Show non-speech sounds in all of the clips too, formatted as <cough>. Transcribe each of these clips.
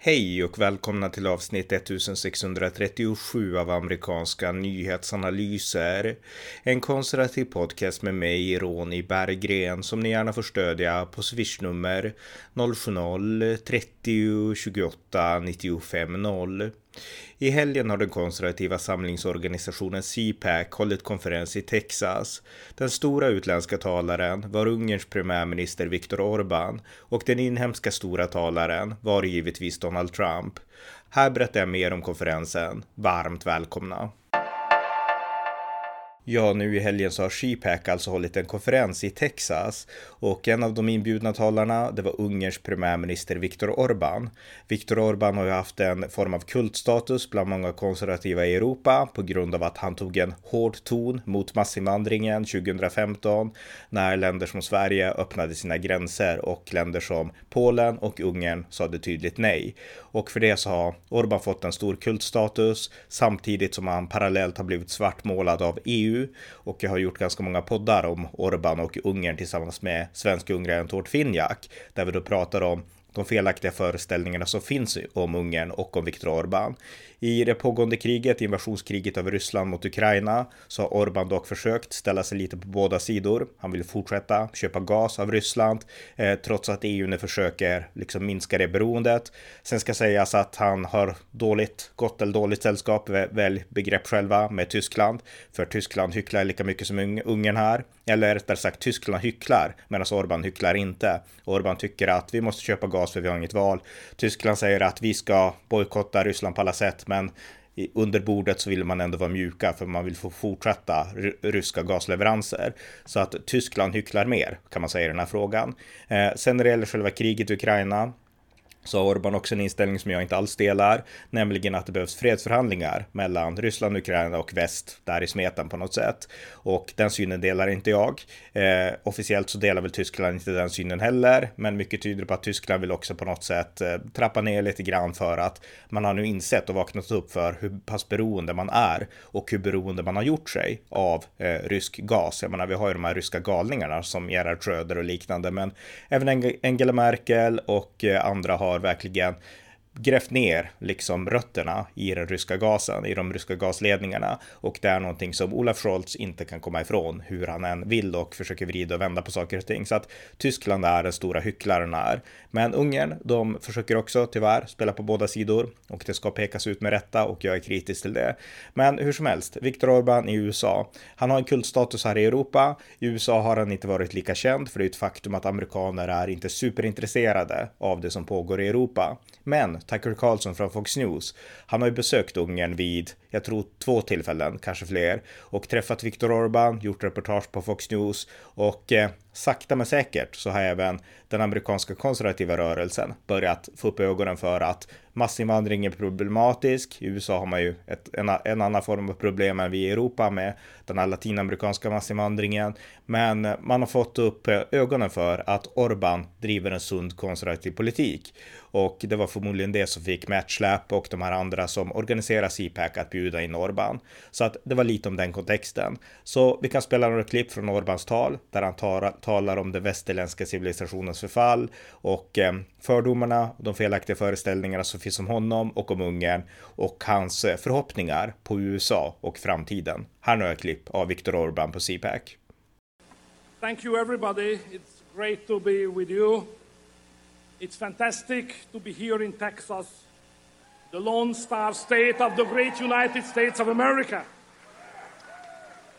Hej och välkomna till avsnitt 1637 av amerikanska nyhetsanalyser. En konservativ podcast med mig, Ronny Berggren, som ni gärna får stödja på swishnummer 070-30 28 95 0. I helgen har den konservativa samlingsorganisationen CPAC hållit konferens i Texas. Den stora utländska talaren var Ungerns premiärminister Viktor Orbán och den inhemska stora talaren var givetvis Donald Trump. Här berättar jag mer om konferensen. Varmt välkomna! Ja, nu i helgen så har ShePack alltså hållit en konferens i Texas och en av de inbjudna talarna, det var Ungerns premiärminister Viktor Orbán. Viktor Orbán har ju haft en form av kultstatus bland många konservativa i Europa på grund av att han tog en hård ton mot massinvandringen 2015 när länder som Sverige öppnade sina gränser och länder som Polen och Ungern sade tydligt nej. Och för det så har Orbán fått en stor kultstatus samtidigt som han parallellt har blivit svartmålad av EU och jag har gjort ganska många poddar om Orban och Ungern tillsammans med svenska ungraren Tord Finjak där vi då pratar om de felaktiga föreställningarna som finns om Ungern och om Viktor Orbán. I det pågående kriget, invasionskriget av Ryssland mot Ukraina, så har Orbán dock försökt ställa sig lite på båda sidor. Han vill fortsätta köpa gas av Ryssland, eh, trots att EU nu försöker liksom minska det beroendet. Sen ska sägas att han har dåligt, gott eller dåligt sällskap, välj begrepp själva, med Tyskland. För Tyskland hycklar lika mycket som Ungern här. Eller rättare sagt, Tyskland hycklar, medan Orbán hycklar inte. Orbán tycker att vi måste köpa gas för vi har inget val. Tyskland säger att vi ska bojkotta Ryssland på alla sätt, men under bordet så vill man ändå vara mjuka för man vill få fortsätta ryska gasleveranser. Så att Tyskland hycklar mer kan man säga i den här frågan. Eh, sen när det gäller själva kriget i Ukraina så har Orban också en inställning som jag inte alls delar, nämligen att det behövs fredsförhandlingar mellan Ryssland, Ukraina och väst där i smeten på något sätt. Och den synen delar inte jag. Eh, officiellt så delar väl Tyskland inte den synen heller, men mycket tyder på att Tyskland vill också på något sätt eh, trappa ner lite grann för att man har nu insett och vaknat upp för hur pass beroende man är och hur beroende man har gjort sig av eh, rysk gas. Jag menar, vi har ju de här ryska galningarna som Gerhard Schröder och liknande, men även Angela Merkel och eh, andra har verkligen grävt ner liksom rötterna i den ryska gasen, i de ryska gasledningarna. Och det är någonting som Olaf Scholz inte kan komma ifrån hur han än vill och försöker vrida och vända på saker och ting. Så att Tyskland är den stora hycklaren här. Men Ungern, de försöker också tyvärr spela på båda sidor och det ska pekas ut med rätta och jag är kritisk till det. Men hur som helst, Viktor Orbán i USA, han har en kultstatus här i Europa. I USA har han inte varit lika känd för det är ett faktum att amerikaner är inte superintresserade av det som pågår i Europa. Men Tucker Carlson från Fox News, han har ju besökt Ungern vid, jag tror två tillfällen, kanske fler, och träffat Viktor Orbán, gjort reportage på Fox News och eh, sakta men säkert så har även den amerikanska konservativa rörelsen börjat få upp ögonen för att massinvandring är problematisk. I USA har man ju ett, en, en annan form av problem än vi i Europa med den här latinamerikanska massinvandringen. Men man har fått upp ögonen för att Orban driver en sund konservativ politik. Och det var förmodligen det som fick Matchlap och de här andra som organiserar CPAC att bjuda in Orban. Så att det var lite om den kontexten. Så vi kan spela några klipp från Orbans tal där han tar, talar om den västerländska civilisationens förfall och eh, fördomarna, de felaktiga föreställningarna som finns om honom och om Ungern och hans eh, förhoppningar på USA och framtiden. Här några klipp av Viktor Orbán på CPAC. Thank you everybody. It's great to be with you. It's fantastic to be here in Texas, the Lone Star state of the great United States of America.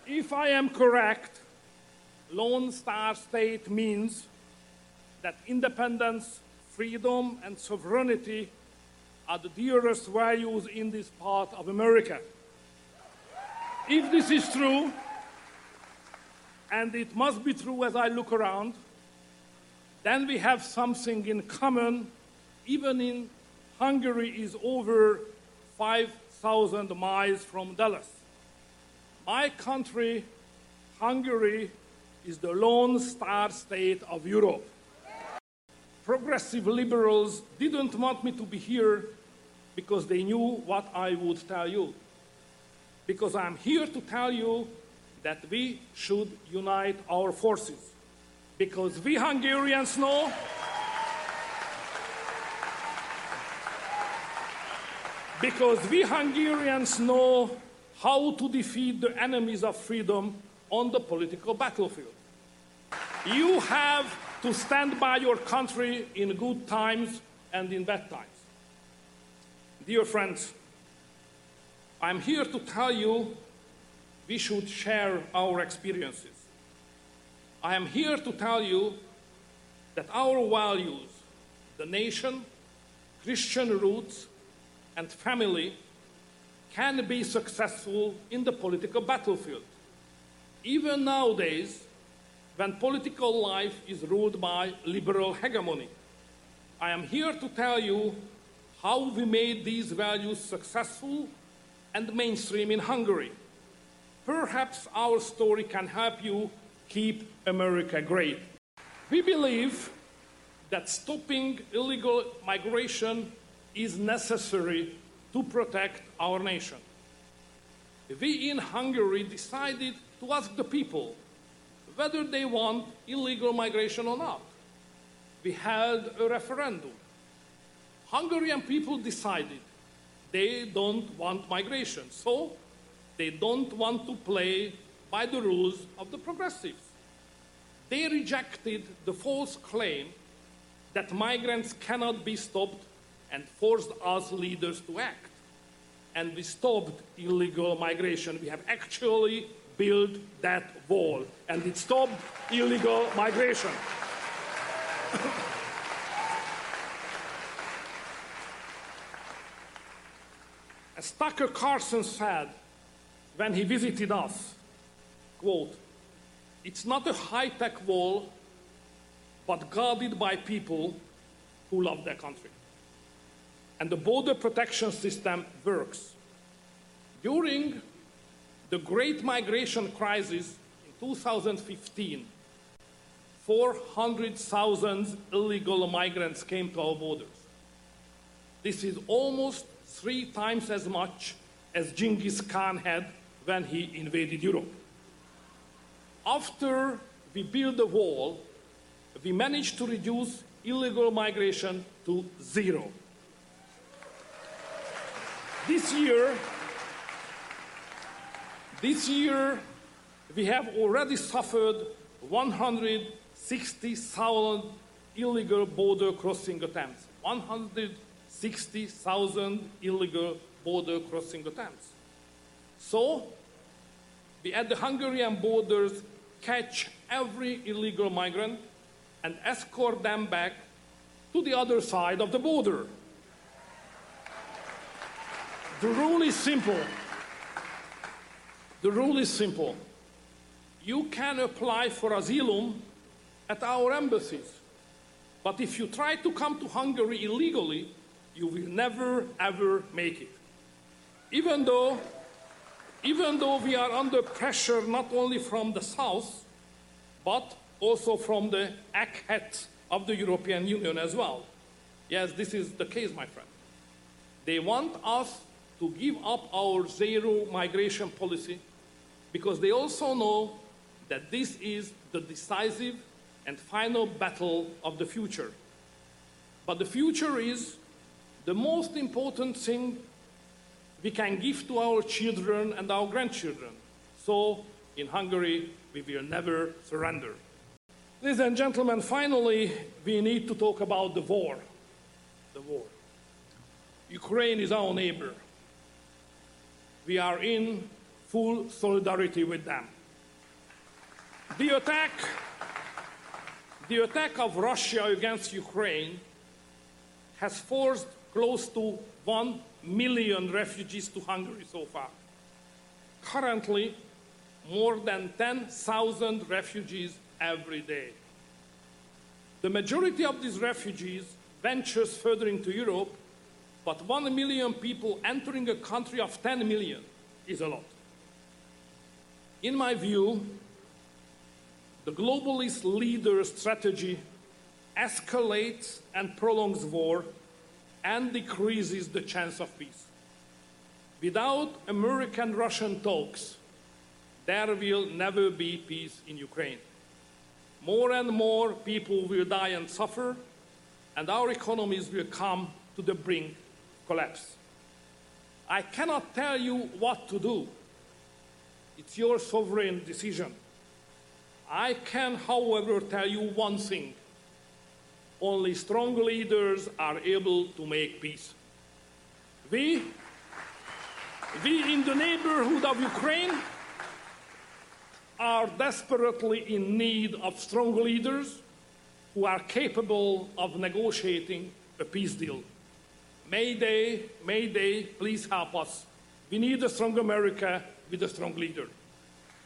If I am correct, Lone Star State means that independence, freedom, and sovereignty are the dearest values in this part of America. If this is true, and it must be true as I look around, then we have something in common, even in Hungary is over 5,000 miles from Dallas. My country, Hungary, is the lone star state of Europe. Progressive liberals didn't want me to be here because they knew what I would tell you. Because I'm here to tell you that we should unite our forces. Because we Hungarians know Because we Hungarians know how to defeat the enemies of freedom on the political battlefield. You have to stand by your country in good times and in bad times. Dear friends, I'm here to tell you we should share our experiences. I am here to tell you that our values, the nation, Christian roots, and family, can be successful in the political battlefield. Even nowadays, when political life is ruled by liberal hegemony. I am here to tell you how we made these values successful and mainstream in Hungary. Perhaps our story can help you keep America great. We believe that stopping illegal migration is necessary to protect our nation. We in Hungary decided to ask the people whether they want illegal migration or not. We held a referendum. Hungarian people decided they don't want migration, so they don't want to play by the rules of the progressives. They rejected the false claim that migrants cannot be stopped and forced us leaders to act. And we stopped illegal migration. We have actually built that wall, and it stopped illegal migration. <laughs> As Tucker Carlson said when he visited us, quote, it's not a high-tech wall, but guarded by people who love their country. And the border protection system works. During the Great Migration Crisis in 2015, 400,000 illegal migrants came to our borders. This is almost three times as much as Genghis Khan had when he invaded Europe. After we built the wall, we managed to reduce illegal migration to zero. This year, this year, we have already suffered 160,000 illegal border crossing attempts. 160,000 illegal border crossing attempts. So, we at the Hungarian borders catch every illegal migrant and escort them back to the other side of the border. The rule is simple. The rule is simple. You can apply for asylum at our embassies. But if you try to come to Hungary illegally, you will never ever make it. Even though, even though we are under pressure not only from the south, but also from the eggheads of the European Union as well. Yes, this is the case, my friend. They want us to give up our zero migration policy because they also know that this is the decisive and final battle of the future. But the future is the most important thing we can give to our children and our grandchildren. So, in Hungary, we will never surrender. Ladies and gentlemen, finally, we need to talk about the war. The war. Ukraine is our neighbor. We are in full solidarity with them. The attack, the attack of Russia against Ukraine has forced close to 1 million refugees to Hungary so far. Currently, more than 10,000 refugees every day. The majority of these refugees ventures further into Europe, but 1 million people entering a country of 10 million is a lot. In my view, the globalist leader strategy escalates and prolongs war and decreases the chance of peace. Without American Russian talks, there will never be peace in Ukraine. More and more people will die and suffer, and our economies will come to the brink collapse. I cannot tell you what to do. It's your sovereign decision. I can, however, tell you one thing. Only strong leaders are able to make peace. We, we in the neighborhood of Ukraine, are desperately in need of strong leaders who are capable of negotiating a peace deal. May they, may they please help us. We need a strong America with a strong leader.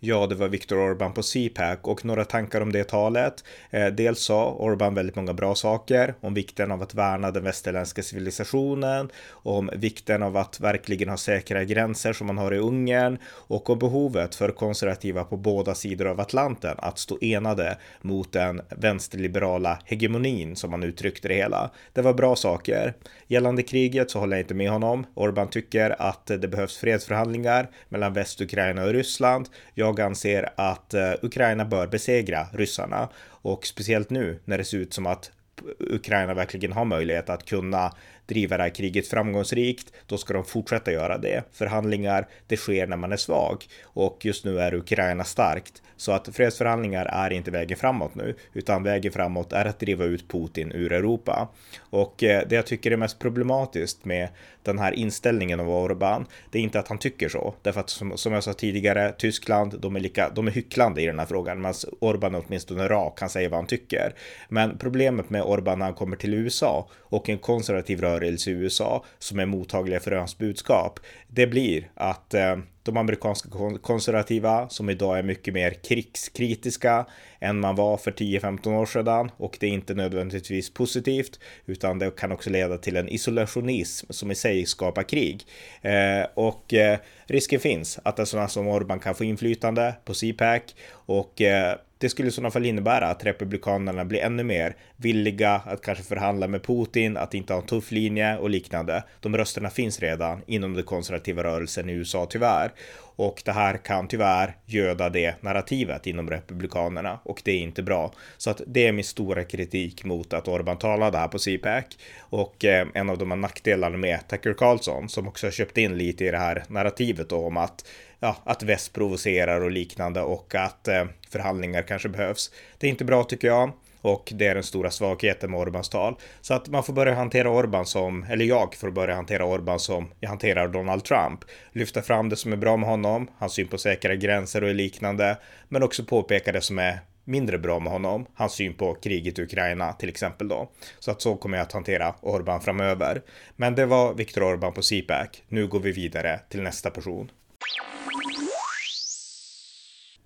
Ja, det var Viktor Orban på CPAC och några tankar om det talet. Eh, dels sa Orban väldigt många bra saker om vikten av att värna den västerländska civilisationen, om vikten av att verkligen ha säkra gränser som man har i Ungern och om behovet för konservativa på båda sidor av Atlanten att stå enade mot den vänsterliberala hegemonin som man uttryckte det hela. Det var bra saker. Gällande kriget så håller jag inte med honom. Orban tycker att det behövs fredsförhandlingar mellan Västukraina och Ryssland. Jag jag anser att eh, Ukraina bör besegra ryssarna. Och speciellt nu när det ser ut som att Ukraina verkligen har möjlighet att kunna driva det här kriget framgångsrikt, då ska de fortsätta göra det. Förhandlingar, det sker när man är svag och just nu är Ukraina starkt. Så att fredsförhandlingar är inte vägen framåt nu, utan vägen framåt är att driva ut Putin ur Europa. Och eh, det jag tycker är mest problematiskt med den här inställningen av Orbán, det är inte att han tycker så. Därför att som, som jag sa tidigare, Tyskland, de är, lika, de är hycklande i den här frågan, medan Orbán är åtminstone rak, han säger vad han tycker. Men problemet med Orbán när han kommer till USA och en konservativ rörelse i USA som är mottagliga för hans budskap, det blir att eh, de amerikanska konservativa som idag är mycket mer krigskritiska än man var för 10-15 år sedan och det är inte nödvändigtvis positivt utan det kan också leda till en isolationism som i sig skapar krig. Eh, och eh, risken finns att en sån här som Orban kan få inflytande på CPAC och eh, det skulle i sådana fall innebära att republikanerna blir ännu mer villiga att kanske förhandla med Putin, att inte ha en tuff linje och liknande. De rösterna finns redan inom den konservativa rörelsen i USA tyvärr. Och det här kan tyvärr göda det narrativet inom republikanerna och det är inte bra. Så att det är min stora kritik mot att Orban talade här på CPAC och eh, en av de här nackdelarna med Tucker Carlson som också har köpt in lite i det här narrativet om att ja, att väst provocerar och liknande och att eh, förhandlingar kanske behövs. Det är inte bra tycker jag. Och det är den stora svagheten med Orbans tal. Så att man får börja hantera Orban som, eller jag får börja hantera Orban som jag hanterar Donald Trump. Lyfta fram det som är bra med honom, hans syn på säkra gränser och liknande. Men också påpeka det som är mindre bra med honom, hans syn på kriget i Ukraina till exempel då. Så att så kommer jag att hantera Orban framöver. Men det var Viktor Orban på CPAC. Nu går vi vidare till nästa person.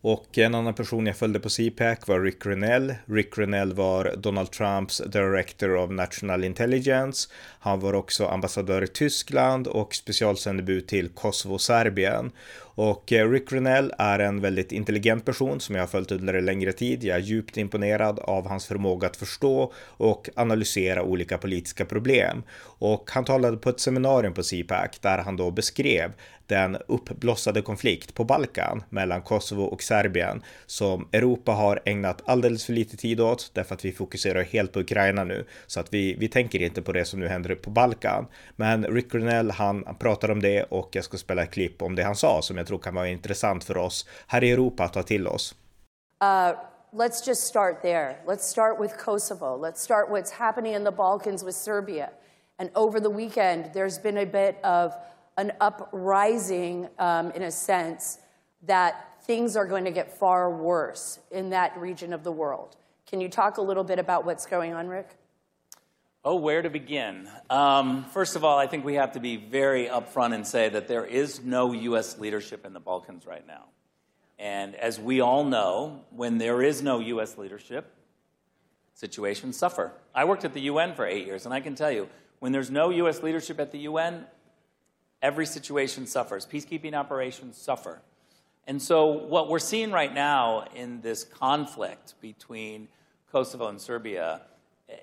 Och en annan person jag följde på CPAC var Rick Renell. Rick Renell var Donald Trumps Director of National Intelligence. Han var också ambassadör i Tyskland och specialsändebud till Kosovo och Serbien. Och eh, Rick Renell är en väldigt intelligent person som jag har följt under en längre tid. Jag är djupt imponerad av hans förmåga att förstå och analysera olika politiska problem. Och han talade på ett seminarium på CPAC där han då beskrev den uppblossade konflikt på Balkan mellan Kosovo och Serbien som Europa har ägnat alldeles för lite tid åt därför att vi fokuserar helt på Ukraina nu så att vi, vi tänker inte på det som nu händer på Balkan. Men Rick Renell han, han pratar om det och jag ska spela ett klipp om det han sa som jag tror kan vara intressant för oss här i Europa att ta till oss. Uh... let's just start there. Let's start with Kosovo. Let's start what's happening in the Balkans with Serbia. And over the weekend, there's been a bit of an uprising, um, in a sense, that things are going to get far worse in that region of the world. Can you talk a little bit about what's going on, Rick? Oh, where to begin? Um, first of all, I think we have to be very upfront and say that there is no U.S. leadership in the Balkans right now. And as we all know, when there is no U.S. leadership, situations suffer. I worked at the UN for eight years, and I can tell you, when there's no U.S. leadership at the UN, every situation suffers. Peacekeeping operations suffer. And so, what we're seeing right now in this conflict between Kosovo and Serbia,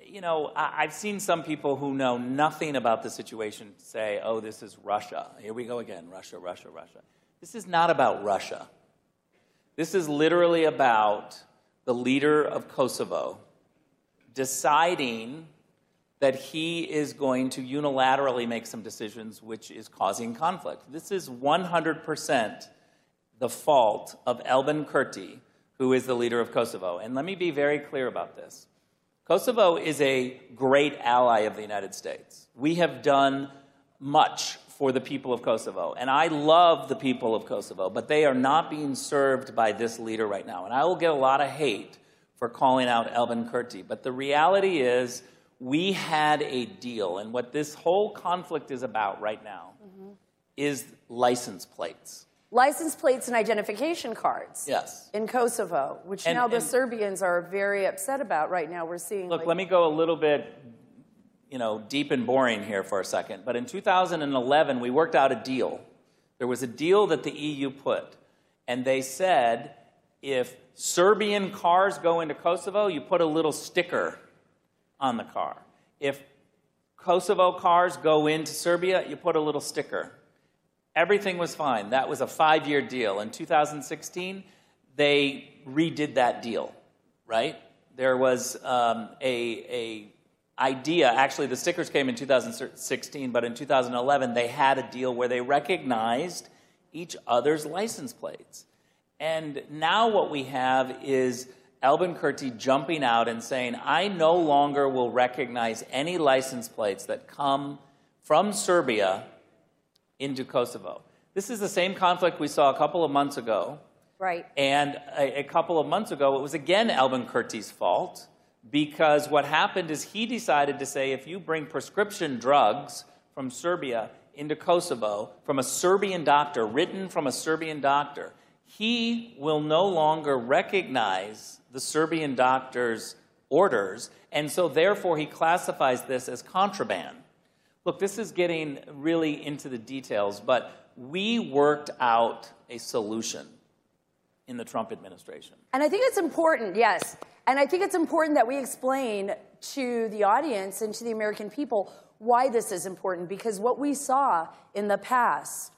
you know, I've seen some people who know nothing about the situation say, oh, this is Russia. Here we go again Russia, Russia, Russia. This is not about Russia. This is literally about the leader of Kosovo deciding that he is going to unilaterally make some decisions which is causing conflict. This is 100% the fault of Albin Kurti, who is the leader of Kosovo. And let me be very clear about this. Kosovo is a great ally of the United States. We have done much for the people of Kosovo. And I love the people of Kosovo, but they are not being served by this leader right now. And I will get a lot of hate for calling out Albin Kurti. But the reality is, we had a deal. And what this whole conflict is about right now mm-hmm. is license plates. License plates and identification cards. Yes. In Kosovo, which and, now the Serbians are very upset about right now. We're seeing. Look, like, let me go a little bit you know, deep and boring here for a second. But in 2011, we worked out a deal. There was a deal that the EU put, and they said if Serbian cars go into Kosovo, you put a little sticker on the car. If Kosovo cars go into Serbia, you put a little sticker. Everything was fine. That was a five year deal. In 2016, they redid that deal, right? There was um, a, a idea. Actually, the stickers came in 2016, but in 2011, they had a deal where they recognized each other's license plates. And now what we have is Albin Kurti jumping out and saying, I no longer will recognize any license plates that come from Serbia into Kosovo. This is the same conflict we saw a couple of months ago. Right. And a, a couple of months ago, it was again Albin Kurti's fault because what happened is he decided to say if you bring prescription drugs from Serbia into Kosovo from a Serbian doctor, written from a Serbian doctor, he will no longer recognize the Serbian doctor's orders, and so therefore he classifies this as contraband. Look, this is getting really into the details, but we worked out a solution in the Trump administration. And I think it's important, yes. And I think it's important that we explain to the audience and to the American people why this is important because what we saw in the past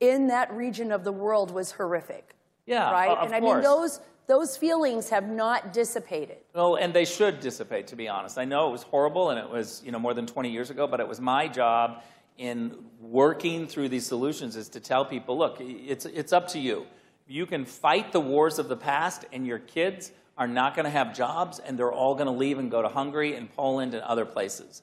in that region of the world was horrific. Yeah, right. Uh, and I course. mean those those feelings have not dissipated. Well, and they should dissipate, to be honest. I know it was horrible, and it was you know more than 20 years ago, but it was my job in working through these solutions is to tell people, look, it's it's up to you. You can fight the wars of the past, and your kids are not going to have jobs and they're all going to leave and go to Hungary and Poland and other places.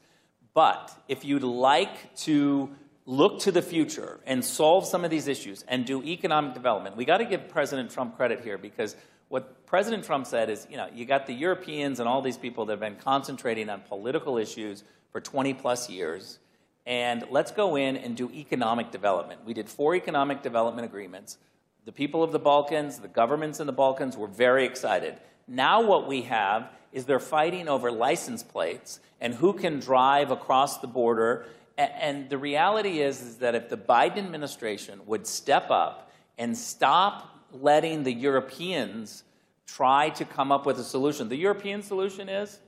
But if you'd like to look to the future and solve some of these issues and do economic development, we got to give President Trump credit here because what President Trump said is, you know, you got the Europeans and all these people that have been concentrating on political issues for 20 plus years, and let's go in and do economic development. We did four economic development agreements. The people of the Balkans, the governments in the Balkans were very excited. Now, what we have is they're fighting over license plates and who can drive across the border. And the reality is, is that if the Biden administration would step up and stop letting the Europeans try to come up with a solution, the European solution is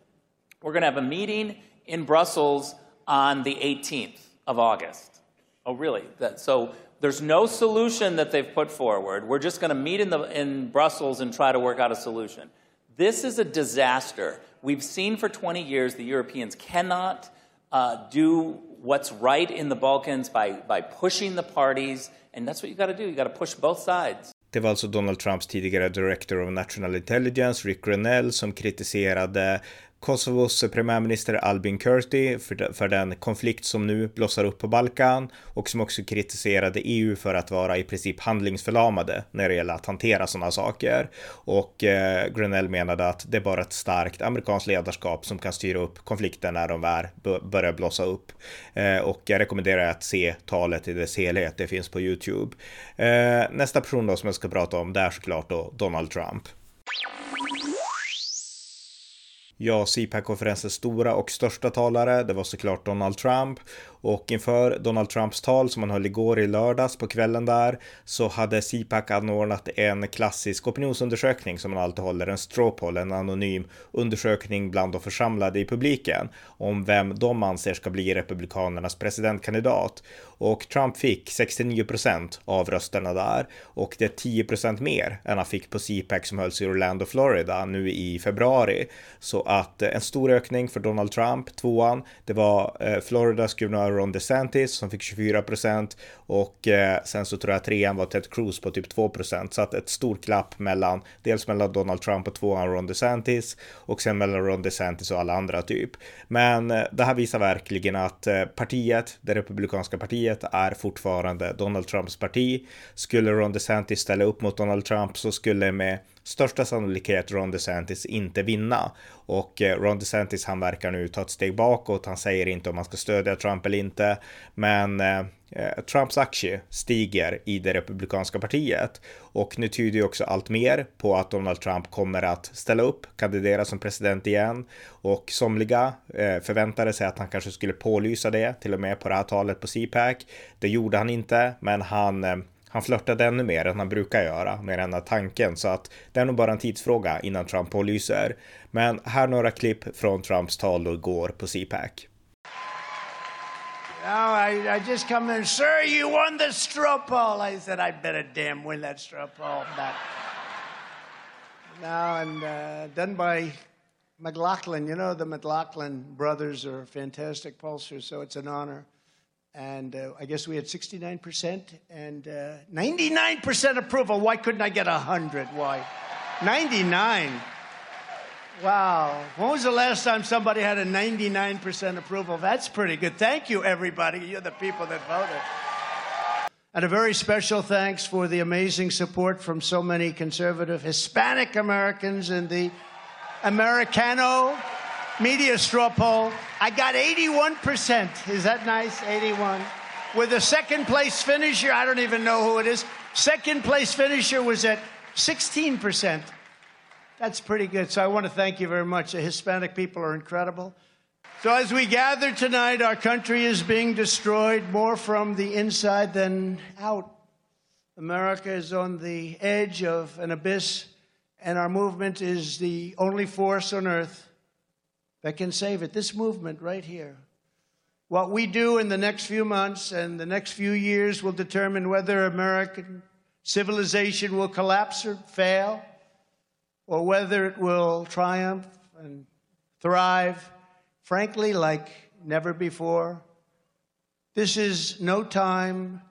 we're going to have a meeting in Brussels on the 18th of August. Oh, really? That, so there's no solution that they've put forward. We're just going to meet in, the, in Brussels and try to work out a solution. This is a disaster. We've seen for 20 years the Europeans cannot uh, do what's right in the Balkans by, by pushing the parties, and that's what you got to do. You got to push both sides. Det var alltså Donald Trumps tidigare Director of National Intelligence, Rick Grenell, som kritiserade Kosovos premiärminister Albin Kurti för, för den konflikt som nu blossar upp på Balkan och som också kritiserade EU för att vara i princip handlingsförlamade när det gäller att hantera sådana saker. Och eh, Grenell menade att det är bara ett starkt amerikanskt ledarskap som kan styra upp konflikten när de väl börjar blossa upp. Eh, och jag rekommenderar att se talet i dess helhet, det finns på YouTube. Eh, nästa person då som jag ska prata om, det är såklart då Donald Trump. Ja, CPAC-konferensens stora och största talare, det var såklart Donald Trump. Och inför Donald Trumps tal som han höll igår i lördags på kvällen där så hade CPAC anordnat en klassisk opinionsundersökning som man alltid håller, en straw poll, en anonym undersökning bland de församlade i publiken om vem de anser ska bli republikanernas presidentkandidat. Och Trump fick 69 procent av rösterna där och det är 10 procent mer än han fick på CPAC som hölls i Orlando, Florida nu i februari. Så att eh, en stor ökning för Donald Trump. Tvåan, det var eh, Floridas guvernör Ron DeSantis som fick 24 procent och eh, sen så tror jag trean var Ted Cruz på typ 2 procent. Så att ett stort klapp mellan, dels mellan Donald Trump och tvåan Ron DeSantis och sen mellan Ron DeSantis och alla andra typ. Men eh, det här visar verkligen att eh, partiet, det republikanska partiet, är fortfarande Donald Trumps parti. Skulle Ron DeSantis ställa upp mot Donald Trump så skulle med största sannolikhet Ron DeSantis inte vinna. Och eh, Ron DeSantis han verkar nu ta ett steg bakåt. Han säger inte om han ska stödja Trump eller inte. Men eh, eh, Trumps aktie stiger i det republikanska partiet. Och nu tyder ju också allt mer på att Donald Trump kommer att ställa upp, kandidera som president igen. Och somliga eh, förväntade sig att han kanske skulle pålysa det, till och med på det här talet på CPAC. Det gjorde han inte, men han eh, han flörtade ännu mer än han brukar göra med den här tanken så att det är nog bara en tidsfråga innan Trump pålyser. Men här några klipp från Trumps tal då igår på CPAC. Now I, I just come in, sir, you won the straw poll. I said, I better damn win that straw poll. But now I'm uh, done by McLaughlin. You know, the McLaughlin brothers are fantastic pollsters, so it's an honor. And uh, I guess we had 69% and uh, 99% approval. Why couldn't I get 100? Why? 99. Wow. When was the last time somebody had a 99% approval? That's pretty good. Thank you, everybody. You're the people that voted. And a very special thanks for the amazing support from so many conservative Hispanic Americans in the Americano media straw poll. I got 81%. Is that nice? 81. With a second place finisher, I don't even know who it is. Second place finisher was at 16%. That's pretty good. So I want to thank you very much. The Hispanic people are incredible. So as we gather tonight, our country is being destroyed more from the inside than out. America is on the edge of an abyss, and our movement is the only force on earth that can save it. This movement right here. What we do in the next few months and the next few years will determine whether American civilization will collapse or fail, or whether it will triumph and thrive, frankly, like never before. This is no time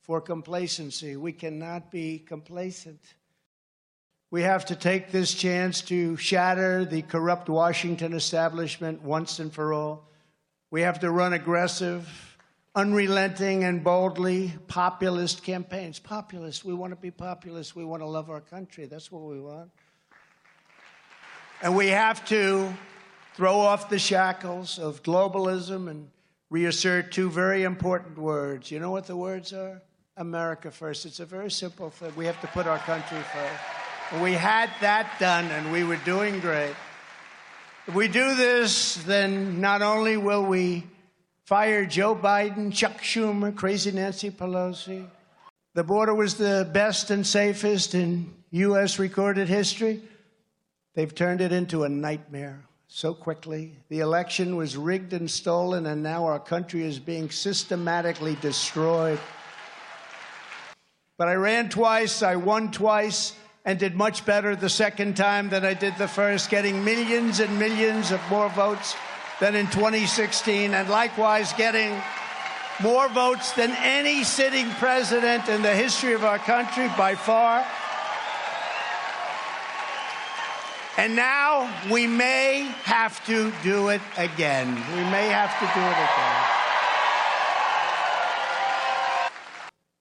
for complacency. We cannot be complacent. We have to take this chance to shatter the corrupt Washington establishment once and for all. We have to run aggressive, unrelenting, and boldly populist campaigns. Populist, we want to be populist. We want to love our country. That's what we want. And we have to throw off the shackles of globalism and reassert two very important words. You know what the words are? America first. It's a very simple thing. We have to put our country first. We had that done and we were doing great. If we do this, then not only will we fire Joe Biden, Chuck Schumer, crazy Nancy Pelosi, the border was the best and safest in U.S. recorded history. They've turned it into a nightmare so quickly. The election was rigged and stolen, and now our country is being systematically destroyed. But I ran twice, I won twice and did much better the second time than I did the first, getting millions and millions of more votes than in 2016, and likewise getting more votes than any sitting president in the history of our country by far. And now we may have to do it again. We may have to do it again.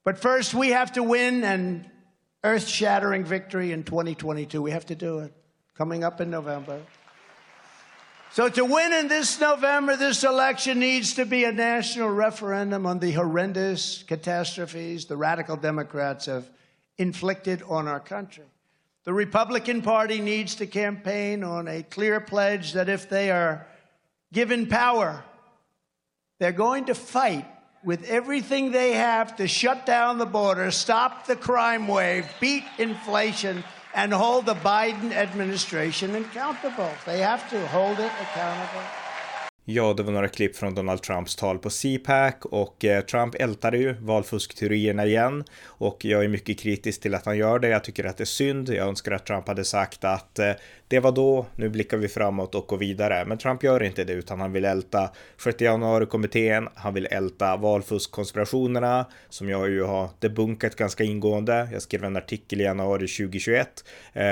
But first, we have to win, and earth shattering victory in 2022. We have to do it. Coming up in November. So, to win in this November, this election needs to be a national referendum on the horrendous catastrophes the radical Democrats have inflicted on our country. The Republican Party needs to campaign on a clear pledge that if they are given power, They're going to fight with everything they have to shut down the border, stop the crime wave, beat inflation, and hold the Biden administration accountable. They have to hold it accountable. Ja, det var några klipp från Donald Trumps tal på CPAC och eh, Trump ältade ju valfuskteorierna igen och jag är mycket kritisk till att han gör det. Jag tycker att det är synd. Jag önskar att Trump hade sagt att eh, det var då, nu blickar vi framåt och går vidare. Men Trump gör inte det utan han vill älta 6 januari-kommittén, han vill älta valfuskkonspirationerna som jag ju har debunkat ganska ingående. Jag skrev en artikel i januari 2021, eh,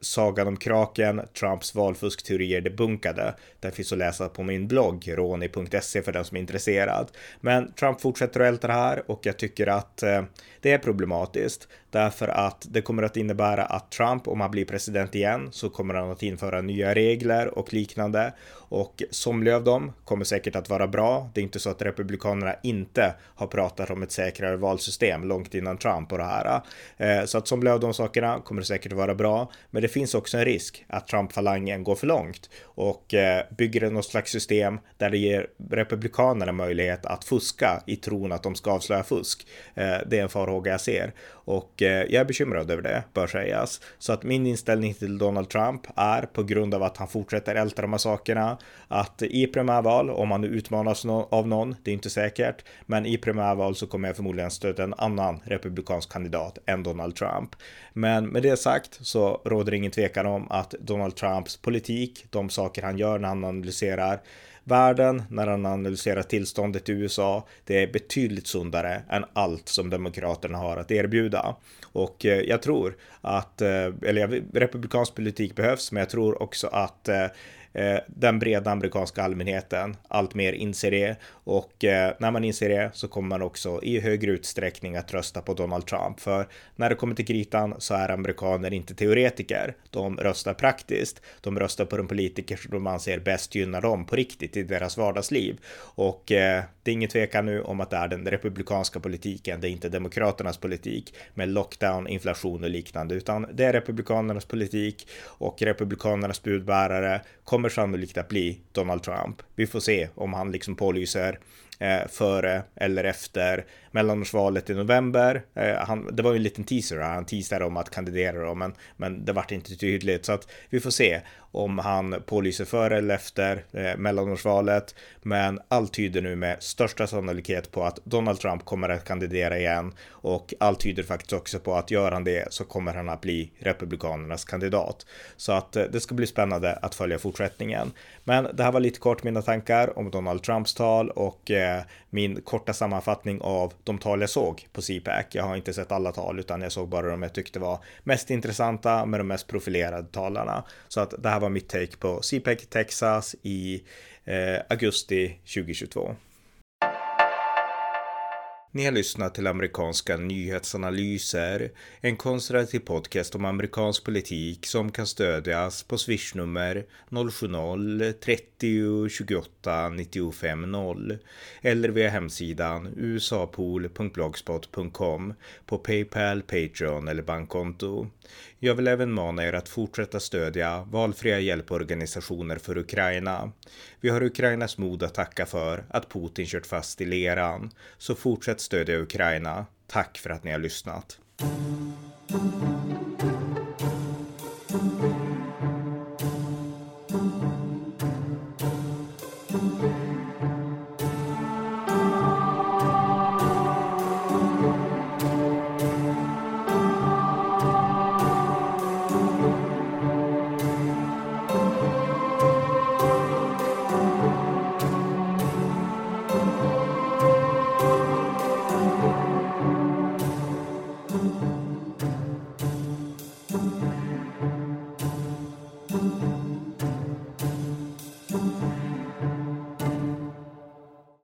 Sagan om kraken, Trumps valfuskteorier debunkade. Den finns att läsa på min blogg, roni.se för den som är intresserad. Men Trump fortsätter att älta det här och jag tycker att eh, det är problematiskt därför att det kommer att innebära att Trump, om han blir president igen, så kommer han att införa nya regler och liknande och somliga av dem kommer säkert att vara bra. Det är inte så att republikanerna inte har pratat om ett säkrare valsystem långt innan Trump och det här. Eh, så att somliga av de sakerna kommer säkert att vara bra, men det finns också en risk att Trump-falangen går för långt och eh, bygger något slags system där det ger republikanerna möjlighet att fuska i tron att de ska avslöja fusk. Eh, det är en fara farhåga jag ser och eh, jag är bekymrad över det, bör sägas. Så att min inställning till Donald Trump är på grund av att han fortsätter älta de här sakerna att i primärval, om han nu utmanas av någon, det är inte säkert, men i primärval så kommer jag förmodligen stödja en annan republikansk kandidat än Donald Trump. Men med det sagt så råder det ingen tvekan om att Donald Trumps politik, de saker han gör när han analyserar världen, när han analyserar tillståndet i USA, det är betydligt sundare än allt som Demokraterna har att erbjuda. Och eh, jag tror att, eh, eller republikansk politik behövs, men jag tror också att eh, Eh, den breda amerikanska allmänheten allt mer inser det och eh, när man inser det så kommer man också i högre utsträckning att rösta på Donald Trump. För när det kommer till kritan så är amerikaner inte teoretiker. De röstar praktiskt. De röstar på de politiker som de anser bäst gynnar dem på riktigt i deras vardagsliv. Och eh, det är ingen tvekan nu om att det är den republikanska politiken. Det är inte demokraternas politik med lockdown, inflation och liknande, utan det är republikanernas politik och republikanernas budbärare kommer kommer sannolikt att bli Donald Trump. Vi får se om han liksom pålyser eh, före eller efter mellanårsvalet i november. Eh, han, det var ju en liten teaser, han teasade om att kandidera då, men, men det vart inte tydligt så att vi får se om han pålyser före eller efter eh, mellanårsvalet. Men allt tyder nu med största sannolikhet på att Donald Trump kommer att kandidera igen och allt tyder faktiskt också på att gör han det så kommer han att bli republikanernas kandidat. Så att eh, det ska bli spännande att följa fortsättningen. Men det här var lite kort mina tankar om Donald Trumps tal och eh, min korta sammanfattning av de tal jag såg på CPAC. Jag har inte sett alla tal utan jag såg bara de jag tyckte var mest intressanta med de mest profilerade talarna. Så att det här var mitt take på CPEC Texas i eh, augusti 2022. Ni har lyssnat till amerikanska nyhetsanalyser, en konservativ podcast om amerikansk politik som kan stödjas på swishnummer 070-30 28 95 0 eller via hemsidan usapool.blogspot.com på Paypal, Patreon eller bankkonto. Jag vill även mana er att fortsätta stödja valfria hjälporganisationer för Ukraina. Vi har Ukrainas mod att tacka för att Putin kört fast i leran. Så fortsätt fortsätt stödja Ukraina. Tack för att ni har lyssnat.